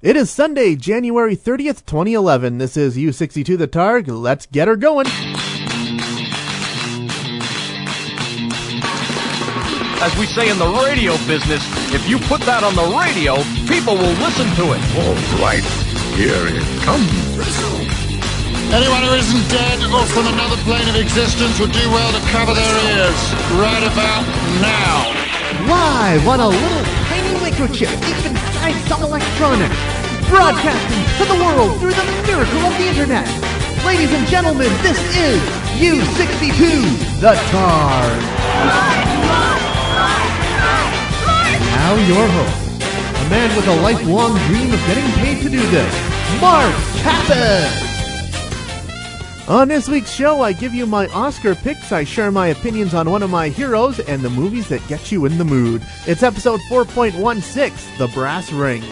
It is Sunday, January 30th, 2011. This is U62 The Targ. Let's get her going. As we say in the radio business, if you put that on the radio, people will listen to it. All right, here it comes. Anyone who isn't dead or from another plane of existence would do well to cover their ears right about now. Live on a little tiny microchip some electronics. Broadcasting to the world through the miracle of the internet. Ladies and gentlemen, this is U62 The Targ. Now your host, a man with a lifelong dream of getting paid to do this, Mark Pappas. On this week's show, I give you my Oscar picks, I share my opinions on one of my heroes, and the movies that get you in the mood. It's episode 4.16, The Brass Ring.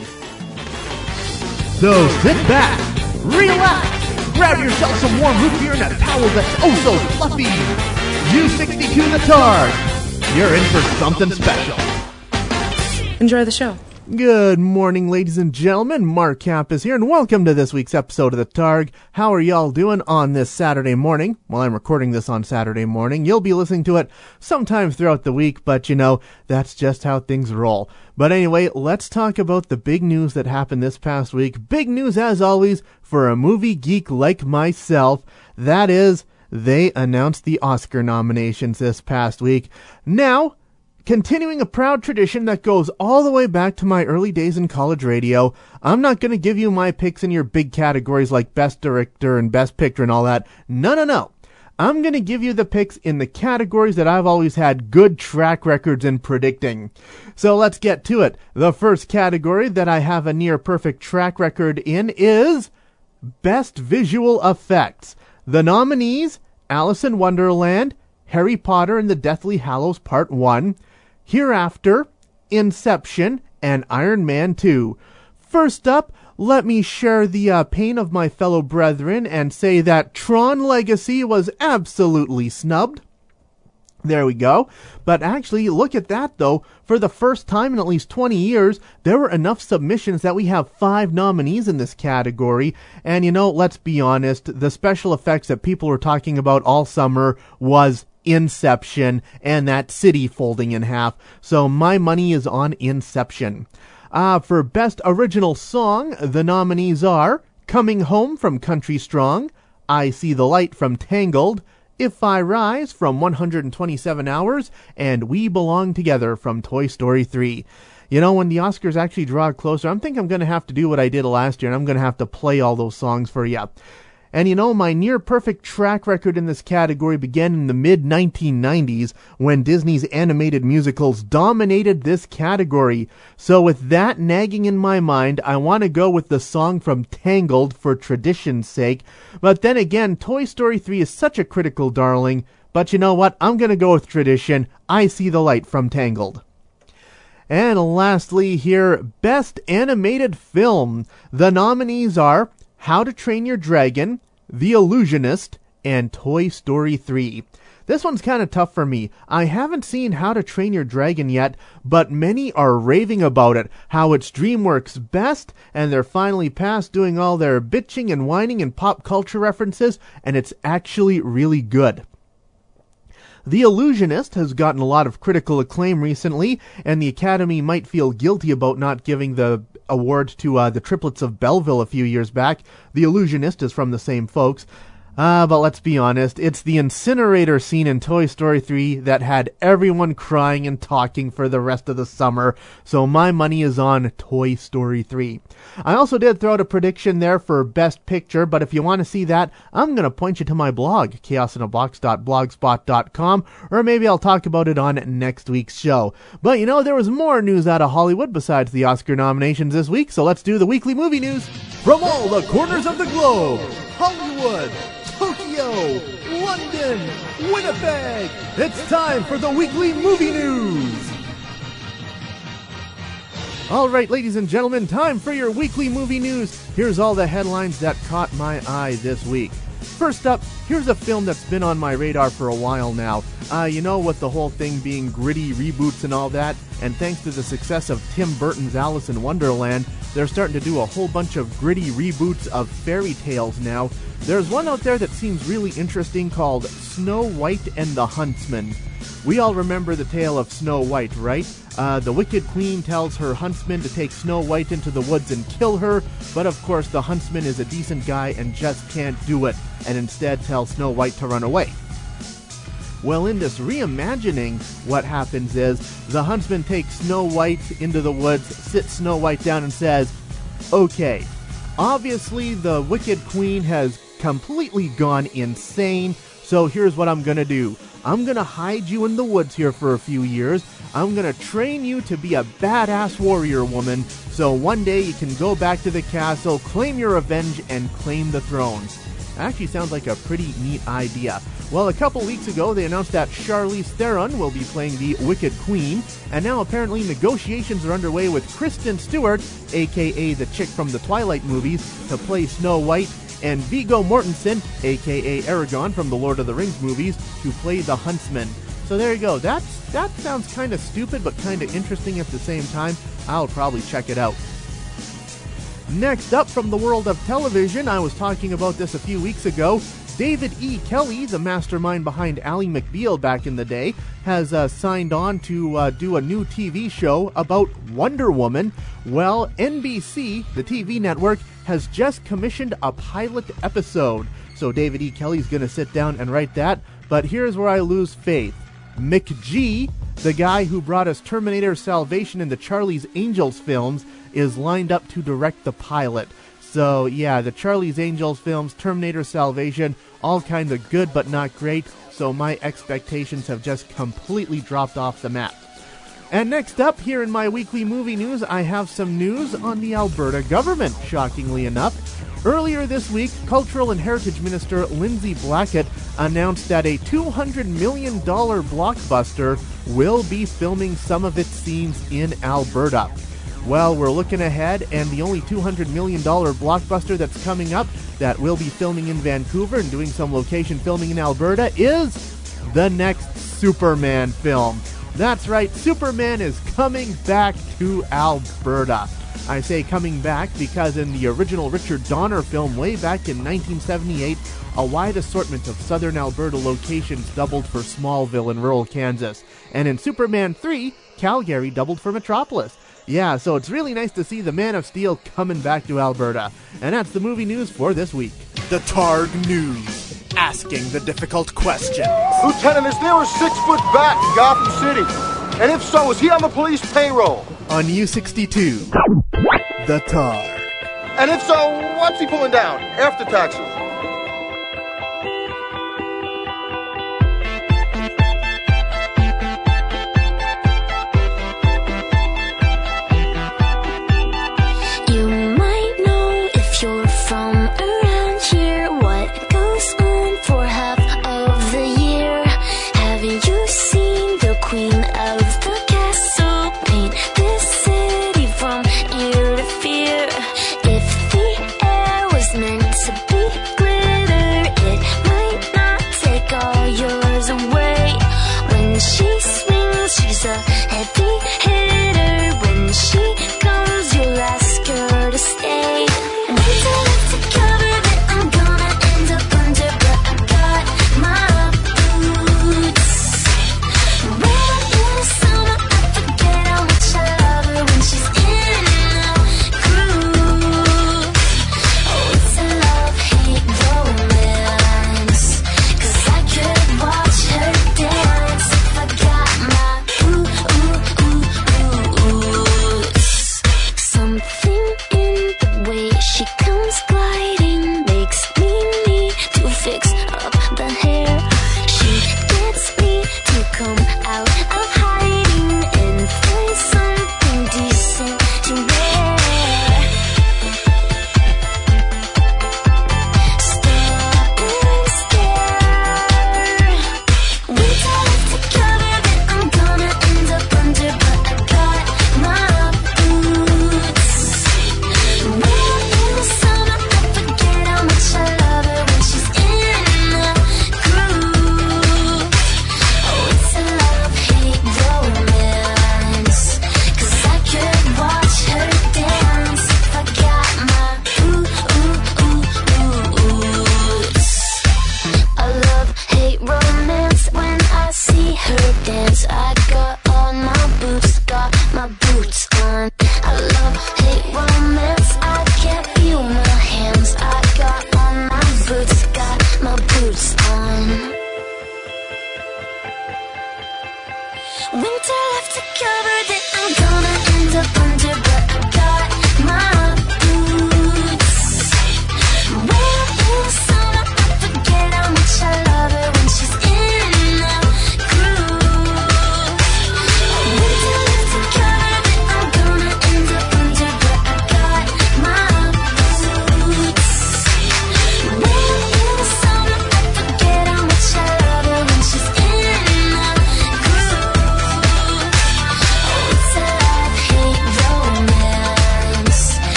So sit back, relax, grab yourself some warm root beer and a towel that's oh so fluffy. U62 The Targ, you're in for something special. Enjoy the show. Good morning, ladies and gentlemen. Mark Cap is here, and welcome to this week's episode of the Targ. How are y'all doing on this Saturday morning? Well, I'm recording this on Saturday morning. You'll be listening to it sometime throughout the week, but you know, that's just how things roll. But anyway, let's talk about the big news that happened this past week. Big news, as always, for a movie geek like myself. That is, they announced the Oscar nominations this past week. Now, Continuing a proud tradition that goes all the way back to my early days in college radio, I'm not going to give you my picks in your big categories like Best Director and Best Picture and all that. No, no, no. I'm going to give you the picks in the categories that I've always had good track records in predicting. So let's get to it. The first category that I have a near perfect track record in is Best Visual Effects. The nominees Alice in Wonderland, Harry Potter and the Deathly Hallows Part 1, Hereafter, Inception, and Iron Man 2. First up, let me share the uh, pain of my fellow brethren and say that Tron Legacy was absolutely snubbed. There we go. But actually, look at that though. For the first time in at least 20 years, there were enough submissions that we have five nominees in this category. And you know, let's be honest, the special effects that people were talking about all summer was Inception and that city folding in half. So my money is on Inception. Uh, for Best Original Song, the nominees are Coming Home from Country Strong, I See the Light from Tangled, If I Rise from 127 Hours, and We Belong Together from Toy Story 3. You know, when the Oscars actually draw closer, I'm thinking I'm going to have to do what I did last year, and I'm going to have to play all those songs for you. And you know, my near perfect track record in this category began in the mid 1990s when Disney's animated musicals dominated this category. So, with that nagging in my mind, I want to go with the song from Tangled for tradition's sake. But then again, Toy Story 3 is such a critical darling. But you know what? I'm going to go with tradition. I see the light from Tangled. And lastly, here, Best Animated Film. The nominees are How to Train Your Dragon, the Illusionist, and Toy Story 3. This one's kind of tough for me. I haven't seen How to Train Your Dragon yet, but many are raving about it, how it's DreamWorks' best, and they're finally past doing all their bitching and whining and pop culture references, and it's actually really good. The Illusionist has gotten a lot of critical acclaim recently, and the Academy might feel guilty about not giving the award to uh, the triplets of Belleville a few years back. The Illusionist is from the same folks. Uh, but let's be honest, it's the incinerator scene in Toy Story 3 that had everyone crying and talking for the rest of the summer, so my money is on Toy Story 3. I also did throw out a prediction there for Best Picture, but if you want to see that, I'm going to point you to my blog, chaosinabox.blogspot.com, or maybe I'll talk about it on next week's show. But you know, there was more news out of Hollywood besides the Oscar nominations this week, so let's do the weekly movie news from all the corners of the globe. Hollywood, London, Winnipeg. It's time for the weekly movie news. All right, ladies and gentlemen, time for your weekly movie news. Here's all the headlines that caught my eye this week. First up, here's a film that's been on my radar for a while now. Uh, you know, with the whole thing being gritty reboots and all that, and thanks to the success of Tim Burton's Alice in Wonderland, they're starting to do a whole bunch of gritty reboots of fairy tales now. There's one out there that seems really interesting called Snow White and the Huntsman. We all remember the tale of Snow White, right? Uh, the Wicked Queen tells her huntsman to take Snow White into the woods and kill her, but of course the huntsman is a decent guy and just can't do it, and instead tells Snow White to run away. Well, in this reimagining, what happens is the huntsman takes Snow White into the woods, sits Snow White down, and says, Okay, obviously the Wicked Queen has completely gone insane, so here's what I'm gonna do. I'm gonna hide you in the woods here for a few years. I'm gonna train you to be a badass warrior woman, so one day you can go back to the castle, claim your revenge, and claim the throne. That Actually sounds like a pretty neat idea. Well, a couple weeks ago, they announced that Charlize Theron will be playing the Wicked Queen, and now apparently negotiations are underway with Kristen Stewart, aka the chick from the Twilight movies, to play Snow White, and Viggo Mortensen, aka Aragorn from the Lord of the Rings movies, to play the Huntsman. So there you go. That's that sounds kind of stupid, but kind of interesting at the same time. I'll probably check it out. Next up from the world of television, I was talking about this a few weeks ago. David E. Kelley, the mastermind behind Ally McBeal back in the day, has uh, signed on to uh, do a new TV show about Wonder Woman. Well, NBC, the TV network, has just commissioned a pilot episode. So David E. Kelley's going to sit down and write that. But here's where I lose faith. McG, the guy who brought us Terminator Salvation and the Charlie's Angels films, is lined up to direct the pilot. So, yeah, the Charlie's Angels films, Terminator Salvation, all kinds of good but not great, so my expectations have just completely dropped off the map. And next up, here in my weekly movie news, I have some news on the Alberta government, shockingly enough. Earlier this week, Cultural and Heritage Minister Lindsay Blackett announced that a $200 million blockbuster will be filming some of its scenes in Alberta. Well, we're looking ahead, and the only $200 million blockbuster that's coming up that will be filming in Vancouver and doing some location filming in Alberta is the next Superman film. That's right, Superman is coming back to Alberta. I say coming back because in the original Richard Donner film way back in 1978, a wide assortment of southern Alberta locations doubled for Smallville in rural Kansas. And in Superman 3, Calgary doubled for Metropolis. Yeah, so it's really nice to see the Man of Steel coming back to Alberta. And that's the movie news for this week. The Targ News. Asking the difficult questions. Lieutenant, is there a six foot bat in Gotham City? And if so, is he on the police payroll? On U62. The Targ. And if so, what's he pulling down after taxes?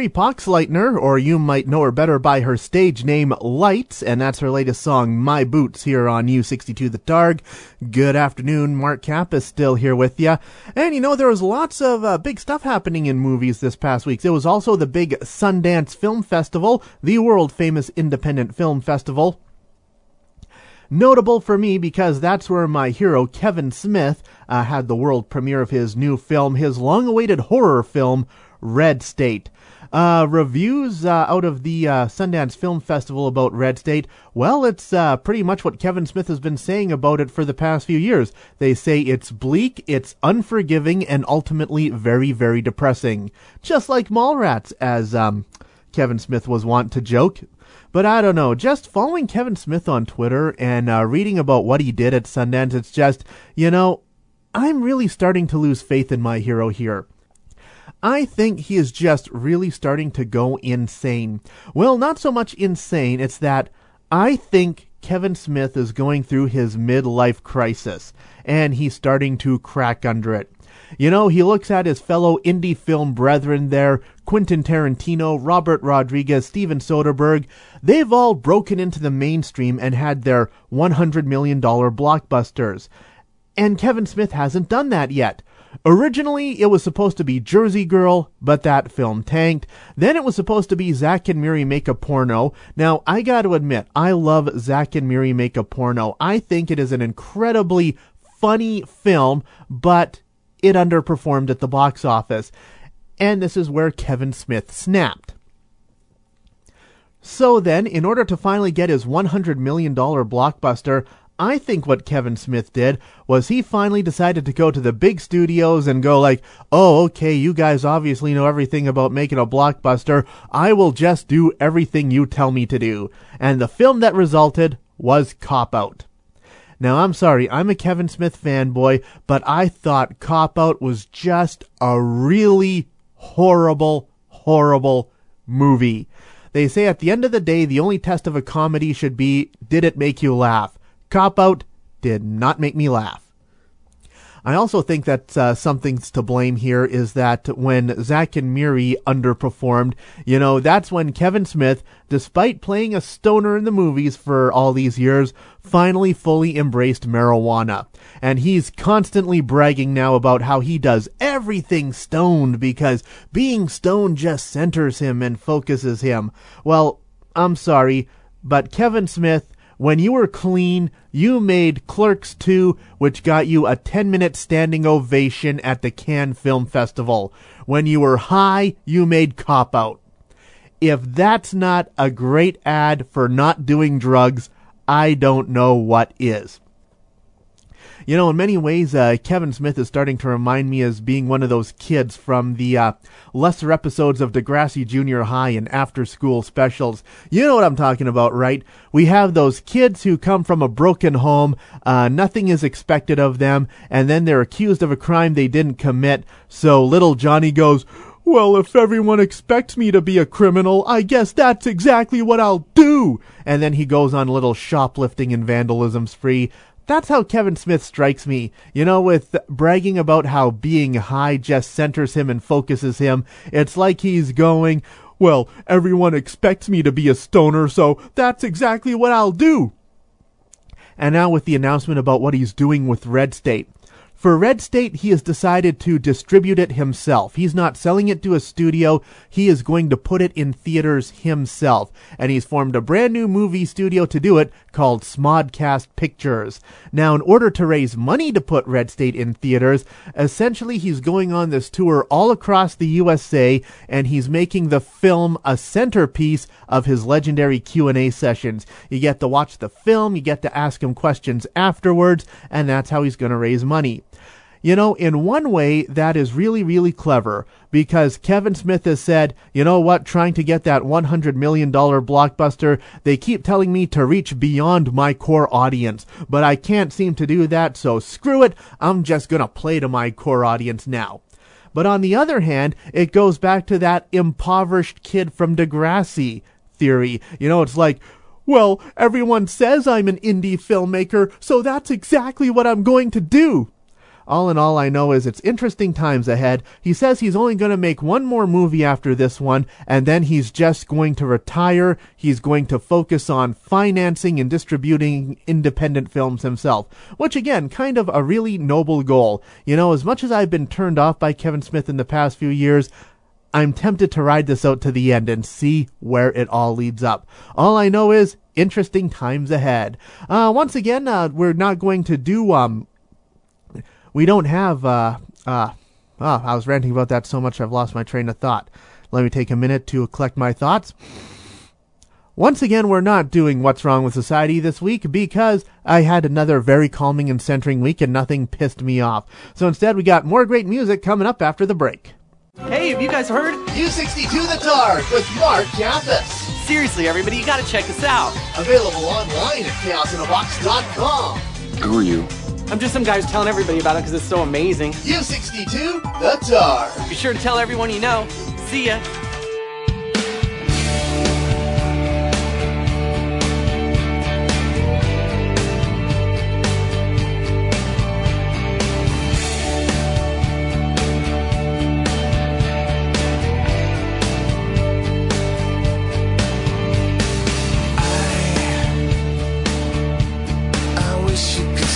Valerie Poxleitner, or you might know her better by her stage name Lights, and that's her latest song, My Boots, here on U62 The Targ. Good afternoon, Mark Kappas still here with you. And you know, there was lots of uh, big stuff happening in movies this past week. There was also the big Sundance Film Festival, the world famous independent film festival. Notable for me because that's where my hero Kevin Smith uh, had the world premiere of his new film, his long-awaited horror film, Red State. Uh, reviews uh, out of the uh, Sundance Film Festival about Red State. Well, it's uh, pretty much what Kevin Smith has been saying about it for the past few years. They say it's bleak, it's unforgiving, and ultimately very, very depressing. Just like Mallrats, as um, Kevin Smith was wont to joke. But I don't know, just following Kevin Smith on Twitter and uh, reading about what he did at Sundance, it's just, you know, I'm really starting to lose faith in my hero here. I think he is just really starting to go insane. Well, not so much insane, it's that I think Kevin Smith is going through his midlife crisis and he's starting to crack under it. You know, he looks at his fellow indie film brethren there, Quentin Tarantino, Robert Rodriguez, Steven Soderbergh. They've all broken into the mainstream and had their $100 million blockbusters. And Kevin Smith hasn't done that yet. Originally, it was supposed to be Jersey Girl, but that film tanked. Then it was supposed to be Zack and Miri Make a Porno. Now, I gotta admit, I love Zack and Miri Make a Porno. I think it is an incredibly funny film, but it underperformed at the box office. And this is where Kevin Smith snapped. So then, in order to finally get his $100 million blockbuster, I think what Kevin Smith did was he finally decided to go to the big studios and go like, "Oh, okay, you guys obviously know everything about making a blockbuster. I will just do everything you tell me to do." And the film that resulted was Cop Out. Now, I'm sorry, I'm a Kevin Smith fanboy, but I thought Cop Out was just a really horrible, horrible movie. They say at the end of the day, the only test of a comedy should be, did it make you laugh? Cop Out did not make me laugh. I also think that uh, something's to blame here is that when Zack and Miri underperformed, you know, that's when Kevin Smith, despite playing a stoner in the movies for all these years, finally fully embraced marijuana. And he's constantly bragging now about how he does everything stoned because being stoned just centers him and focuses him. Well, I'm sorry, but Kevin Smith when you were clean, you made Clerks 2, which got you a 10 minute standing ovation at the Cannes Film Festival. When you were high, you made Cop Out. If that's not a great ad for not doing drugs, I don't know what is. You know, in many ways, uh, Kevin Smith is starting to remind me as being one of those kids from the uh, lesser episodes of Degrassi Junior High and after school specials. You know what I'm talking about, right? We have those kids who come from a broken home, uh, nothing is expected of them, and then they're accused of a crime they didn't commit. So little Johnny goes, well, if everyone expects me to be a criminal, I guess that's exactly what I'll do. And then he goes on a little shoplifting and vandalism spree. That's how Kevin Smith strikes me. You know, with bragging about how being high just centers him and focuses him. It's like he's going, well, everyone expects me to be a stoner, so that's exactly what I'll do. And now with the announcement about what he's doing with Red State. For Red State, he has decided to distribute it himself. He's not selling it to a studio. He is going to put it in theaters himself. And he's formed a brand new movie studio to do it called Smodcast Pictures. Now, in order to raise money to put Red State in theaters, essentially he's going on this tour all across the USA and he's making the film a centerpiece of his legendary Q&A sessions. You get to watch the film, you get to ask him questions afterwards, and that's how he's going to raise money. You know, in one way, that is really, really clever because Kevin Smith has said, you know what, trying to get that $100 million blockbuster, they keep telling me to reach beyond my core audience, but I can't seem to do that, so screw it, I'm just gonna play to my core audience now. But on the other hand, it goes back to that impoverished kid from Degrassi theory. You know, it's like, well, everyone says I'm an indie filmmaker, so that's exactly what I'm going to do. All in all, I know is it's interesting times ahead. He says he's only going to make one more movie after this one, and then he's just going to retire. He's going to focus on financing and distributing independent films himself, which again, kind of a really noble goal. You know, as much as I've been turned off by Kevin Smith in the past few years, I'm tempted to ride this out to the end and see where it all leads up. All I know is interesting times ahead. Uh, once again, uh, we're not going to do, um, we don't have, uh, uh, oh, I was ranting about that so much I've lost my train of thought. Let me take a minute to collect my thoughts. Once again, we're not doing What's Wrong with Society this week because I had another very calming and centering week and nothing pissed me off. So instead, we got more great music coming up after the break. Hey, have you guys heard? U62 The Targ with Mark Campus. Seriously, everybody, you gotta check us out. Available online at chaosinabox.com. Who are you? I'm just some guy who's telling everybody about it because it's so amazing. U62 The Targ. Be sure to tell everyone you know. See ya. I wish you could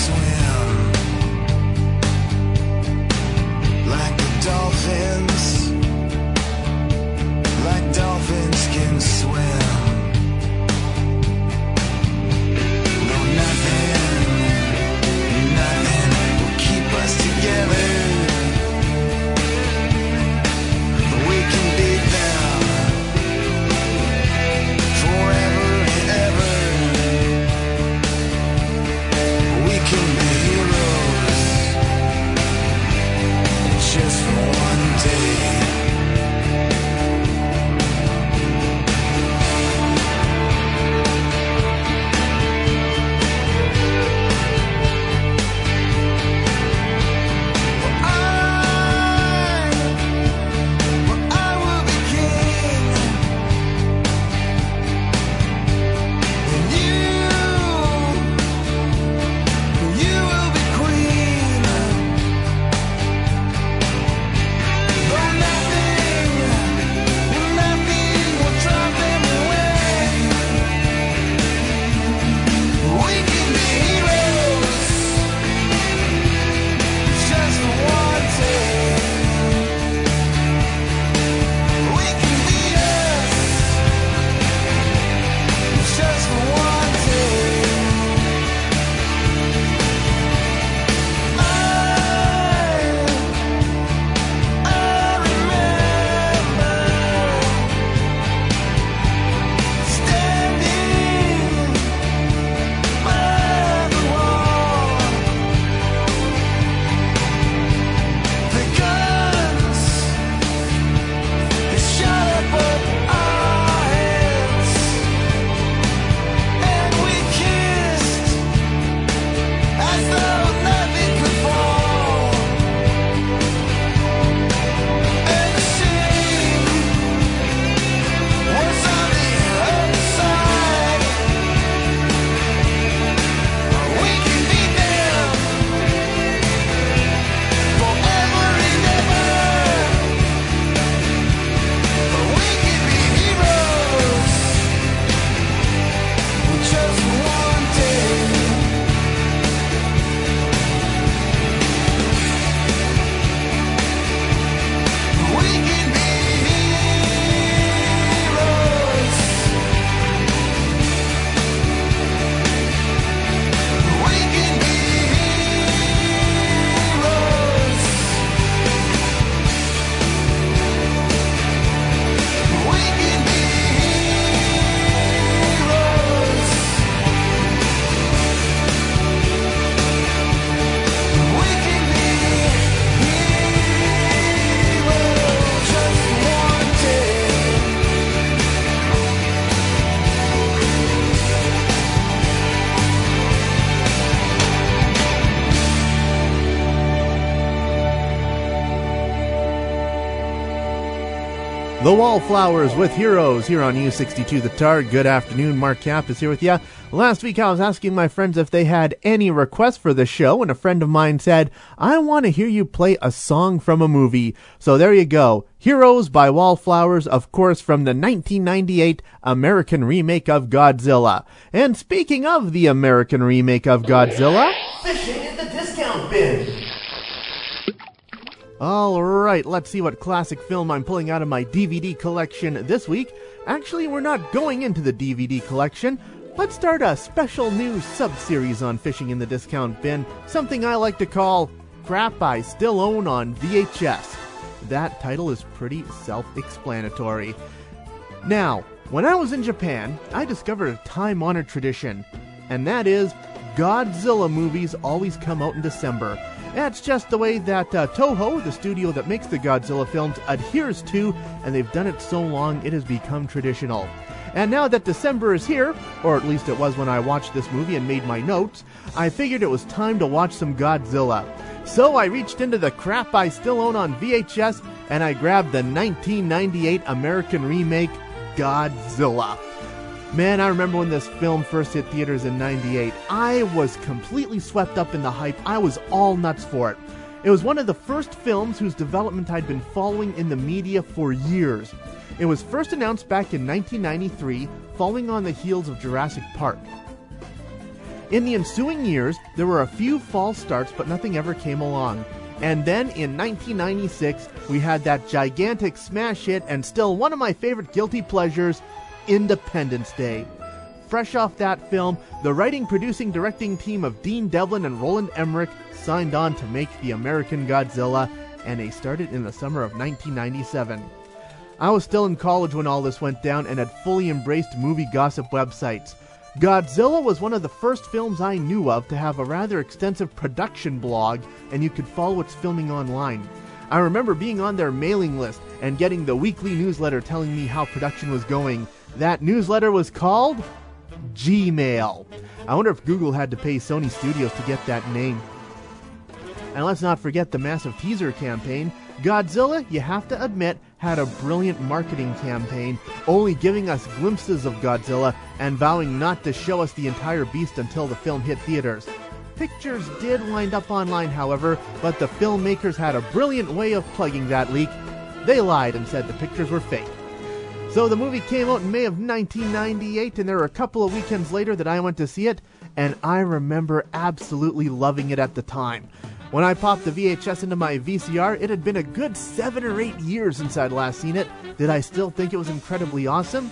Wallflowers with Heroes here on U62 The Targ. Good afternoon, Mark Cap is here with you. Last week I was asking my friends if they had any requests for the show, and a friend of mine said, I want to hear you play a song from a movie. So there you go. Heroes by Wallflowers, of course, from the 1998 American remake of Godzilla. And speaking of the American remake of Godzilla, fishing in the discount bin. Alright, let's see what classic film I'm pulling out of my DVD collection this week. Actually, we're not going into the DVD collection. Let's start a special new sub-series on fishing in the discount bin, something I like to call Crap I Still Own on VHS. That title is pretty self-explanatory. Now, when I was in Japan, I discovered a time-honored tradition, and that is Godzilla movies always come out in December. That's just the way that uh, Toho, the studio that makes the Godzilla films, adheres to, and they've done it so long it has become traditional. And now that December is here, or at least it was when I watched this movie and made my notes, I figured it was time to watch some Godzilla. So I reached into the crap I still own on VHS and I grabbed the 1998 American remake Godzilla. Man, I remember when this film first hit theaters in 98. I was completely swept up in the hype. I was all nuts for it. It was one of the first films whose development I'd been following in the media for years. It was first announced back in 1993, following on the heels of Jurassic Park. In the ensuing years, there were a few false starts, but nothing ever came along. And then in 1996, we had that gigantic smash hit and still one of my favorite guilty pleasures, Independence Day. Fresh off that film, the writing, producing, directing team of Dean Devlin and Roland Emmerich signed on to make the American Godzilla, and they started in the summer of 1997. I was still in college when all this went down and had fully embraced movie gossip websites. Godzilla was one of the first films I knew of to have a rather extensive production blog, and you could follow its filming online. I remember being on their mailing list and getting the weekly newsletter telling me how production was going. That newsletter was called Gmail. I wonder if Google had to pay Sony Studios to get that name. And let's not forget the massive teaser campaign. Godzilla, you have to admit, had a brilliant marketing campaign, only giving us glimpses of Godzilla and vowing not to show us the entire beast until the film hit theaters. Pictures did wind up online, however, but the filmmakers had a brilliant way of plugging that leak. They lied and said the pictures were fake. So the movie came out in May of 1998, and there were a couple of weekends later that I went to see it, and I remember absolutely loving it at the time. When I popped the VHS into my VCR, it had been a good seven or eight years since I'd last seen it. Did I still think it was incredibly awesome?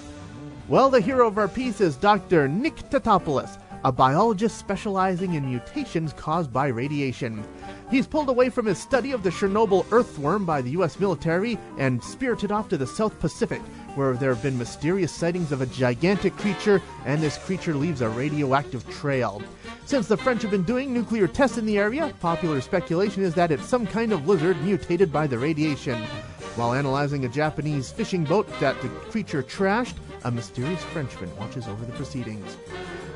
Well, the hero of our piece is Dr. Nick Tatopoulos, a biologist specializing in mutations caused by radiation. He's pulled away from his study of the Chernobyl earthworm by the US military and spirited off to the South Pacific, where there have been mysterious sightings of a gigantic creature, and this creature leaves a radioactive trail. Since the French have been doing nuclear tests in the area, popular speculation is that it's some kind of lizard mutated by the radiation. While analyzing a Japanese fishing boat that the creature trashed, a mysterious Frenchman watches over the proceedings.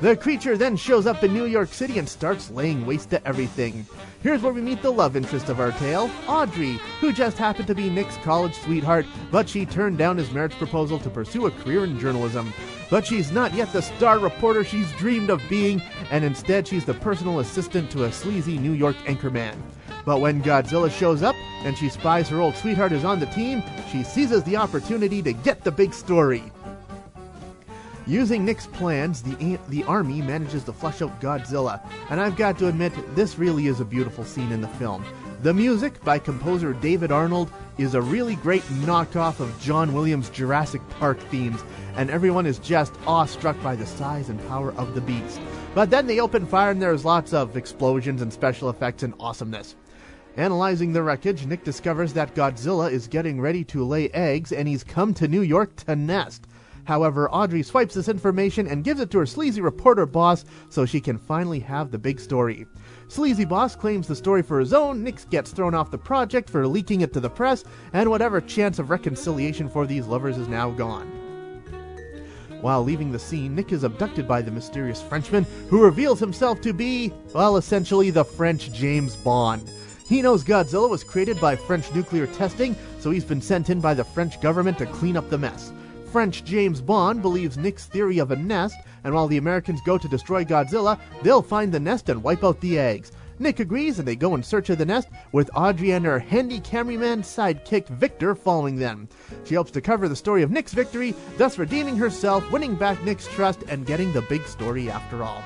The creature then shows up in New York City and starts laying waste to everything. Here's where we meet the love interest of our tale, Audrey, who just happened to be Nick's college sweetheart, but she turned down his marriage proposal to pursue a career in journalism. But she's not yet the star reporter she's dreamed of being, and instead she's the personal assistant to a sleazy New York anchorman. But when Godzilla shows up and she spies her old sweetheart is on the team, she seizes the opportunity to get the big story. Using Nick's plans, the, the army manages to flush out Godzilla, and I've got to admit, this really is a beautiful scene in the film. The music, by composer David Arnold, is a really great knockoff of John Williams' Jurassic Park themes, and everyone is just awestruck by the size and power of the beast. But then they open fire and there's lots of explosions and special effects and awesomeness. Analyzing the wreckage, Nick discovers that Godzilla is getting ready to lay eggs and he's come to New York to nest. However, Audrey swipes this information and gives it to her sleazy reporter boss so she can finally have the big story. Sleazy boss claims the story for his own, Nick gets thrown off the project for leaking it to the press, and whatever chance of reconciliation for these lovers is now gone. While leaving the scene, Nick is abducted by the mysterious Frenchman, who reveals himself to be, well, essentially the French James Bond. He knows Godzilla was created by French nuclear testing, so he's been sent in by the French government to clean up the mess. French James Bond believes Nick's theory of a nest, and while the Americans go to destroy Godzilla, they'll find the nest and wipe out the eggs. Nick agrees and they go in search of the nest, with Audrey and her handy cameraman sidekick Victor following them. She helps to cover the story of Nick's victory, thus redeeming herself, winning back Nick's trust, and getting the big story after all.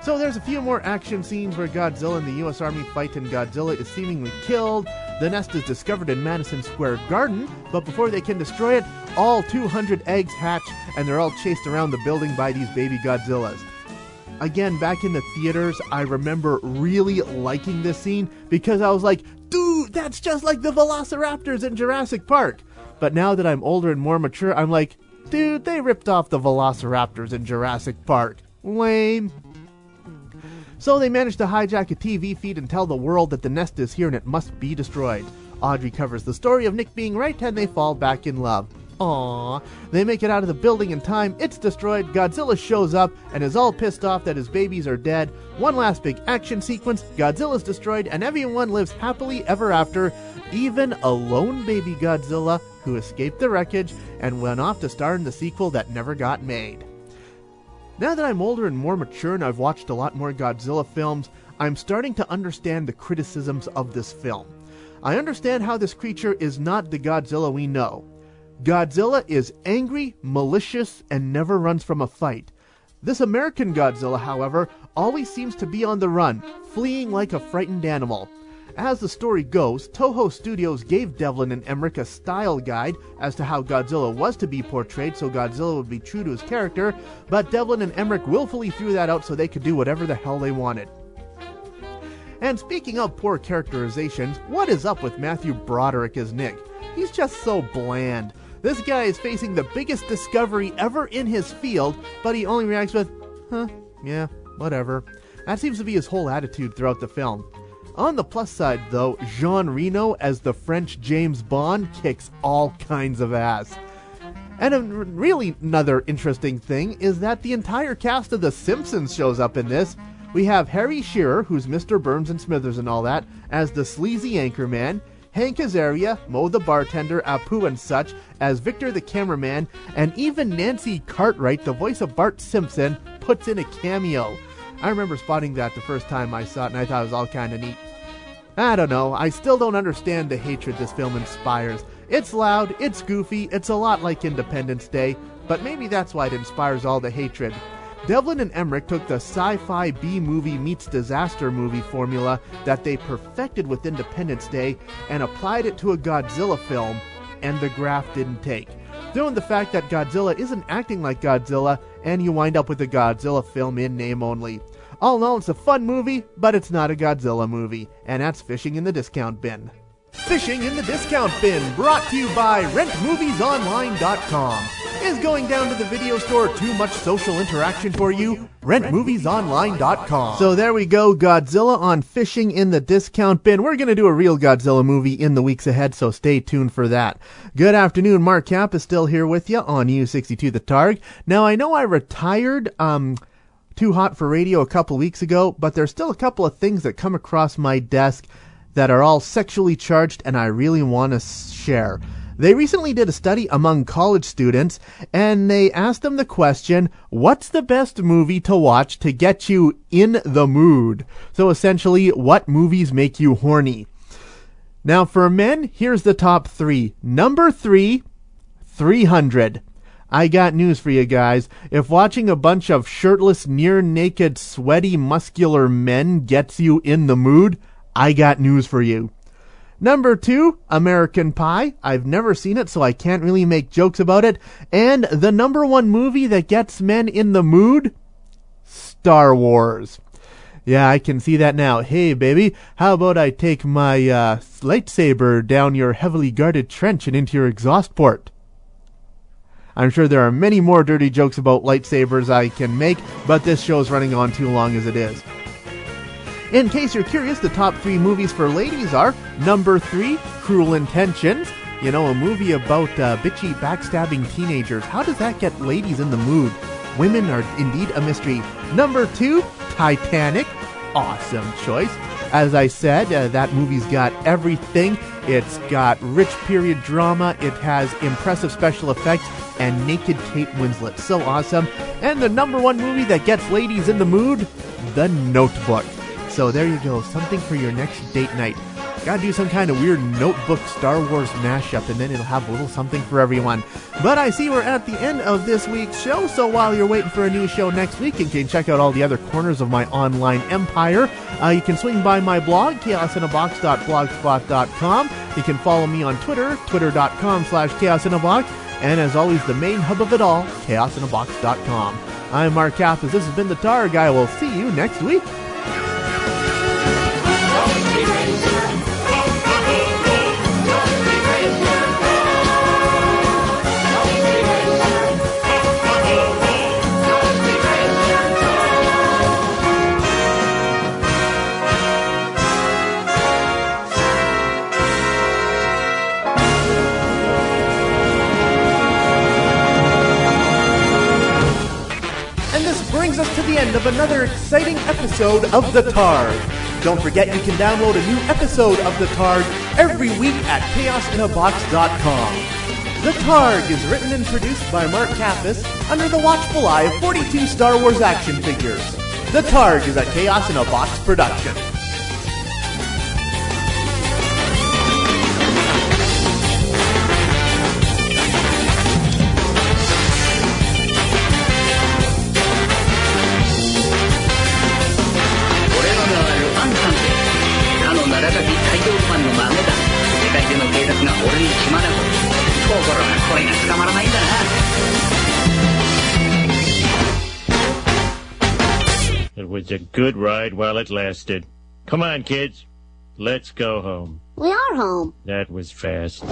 So there's a few more action scenes where Godzilla and the US Army fight and Godzilla is seemingly killed. The nest is discovered in Madison Square Garden, but before they can destroy it, all 200 eggs hatch and they're all chased around the building by these baby Godzillas. Again, back in the theaters, I remember really liking this scene because I was like, dude, that's just like the Velociraptors in Jurassic Park. But now that I'm older and more mature, I'm like, dude, they ripped off the Velociraptors in Jurassic Park. Lame. So they manage to hijack a TV feed and tell the world that the nest is here and it must be destroyed. Audrey covers the story of Nick being right and they fall back in love. Aww. They make it out of the building in time, it's destroyed, Godzilla shows up and is all pissed off that his babies are dead. One last big action sequence, Godzilla's destroyed, and everyone lives happily ever after, even a lone baby Godzilla who escaped the wreckage and went off to star in the sequel that never got made. Now that I'm older and more mature and I've watched a lot more Godzilla films, I'm starting to understand the criticisms of this film. I understand how this creature is not the Godzilla we know. Godzilla is angry, malicious, and never runs from a fight. This American Godzilla, however, always seems to be on the run, fleeing like a frightened animal. As the story goes, Toho Studios gave Devlin and Emmerich a style guide as to how Godzilla was to be portrayed so Godzilla would be true to his character, but Devlin and Emmerich willfully threw that out so they could do whatever the hell they wanted. And speaking of poor characterizations, what is up with Matthew Broderick as Nick? He's just so bland. This guy is facing the biggest discovery ever in his field, but he only reacts with, huh, yeah, whatever. That seems to be his whole attitude throughout the film. On the plus side, though, Jean Reno as the French James Bond kicks all kinds of ass. And a, really another interesting thing is that the entire cast of The Simpsons shows up in this. We have Harry Shearer, who's Mr. Burns and Smithers and all that, as the sleazy anchorman. Hank Azaria, Moe the bartender, Apu and such, as Victor the cameraman, and even Nancy Cartwright, the voice of Bart Simpson, puts in a cameo. I remember spotting that the first time I saw it, and I thought it was all kind of neat. I don't know, I still don't understand the hatred this film inspires. It's loud, it's goofy, it's a lot like Independence Day, but maybe that's why it inspires all the hatred. Devlin and Emmerich took the sci fi B movie meets disaster movie formula that they perfected with Independence Day and applied it to a Godzilla film, and the graph didn't take. Throw in the fact that Godzilla isn't acting like Godzilla, and you wind up with a Godzilla film in name only. All in all, it's a fun movie, but it's not a Godzilla movie, and that's Fishing in the Discount Bin. Fishing in the Discount Bin, brought to you by RentMoviesOnline.com. Is going down to the video store too much social interaction for you? RentMoviesOnline.com. So there we go, Godzilla on Fishing in the Discount Bin. We're going to do a real Godzilla movie in the weeks ahead, so stay tuned for that. Good afternoon, Mark Cap is still here with you on U62 The Targ. Now, I know I retired, um, too hot for radio a couple weeks ago, but there's still a couple of things that come across my desk that are all sexually charged and I really want to share. They recently did a study among college students and they asked them the question, what's the best movie to watch to get you in the mood? So essentially, what movies make you horny? Now for men, here's the top three. Number three, 300. I got news for you guys. If watching a bunch of shirtless, near naked, sweaty, muscular men gets you in the mood, I got news for you. Number two, American Pie. I've never seen it, so I can't really make jokes about it. And the number one movie that gets men in the mood? Star Wars. Yeah, I can see that now. Hey, baby, how about I take my uh, lightsaber down your heavily guarded trench and into your exhaust port? I'm sure there are many more dirty jokes about lightsabers I can make, but this show's running on too long as it is. In case you're curious, the top three movies for ladies are number three, Cruel Intentions. You know, a movie about uh, bitchy, backstabbing teenagers. How does that get ladies in the mood? Women are indeed a mystery. Number two, Titanic. Awesome choice. As I said, uh, that movie's got everything. It's got rich period drama. It has impressive special effects and naked Kate Winslet. So awesome. And the number one movie that gets ladies in the mood, The Notebook. So there you go, something for your next date night. Gotta do some kind of weird notebook Star Wars mashup, and then it'll have a little something for everyone. But I see we're at the end of this week's show, so while you're waiting for a new show next week, and can check out all the other corners of my online empire, uh, you can swing by my blog, chaosinabox.blogspot.com. You can follow me on Twitter, twitter.com slash chaosinabox, and as always, the main hub of it all, chaosinabox.com. I'm Mark Kappas. This has been the Targ. I will see you next week. Brings us to the end of another exciting episode of The Targ. Don't forget you can download a new episode of The Targ every week at chaosinabox.com. The Targ is written and produced by Mark Kappas under the watchful eye of 42 Star Wars action figures. The Targ is a Chaos in a Box production. Was a good ride while it lasted. Come on, kids. Let's go home. We are home. That was fast.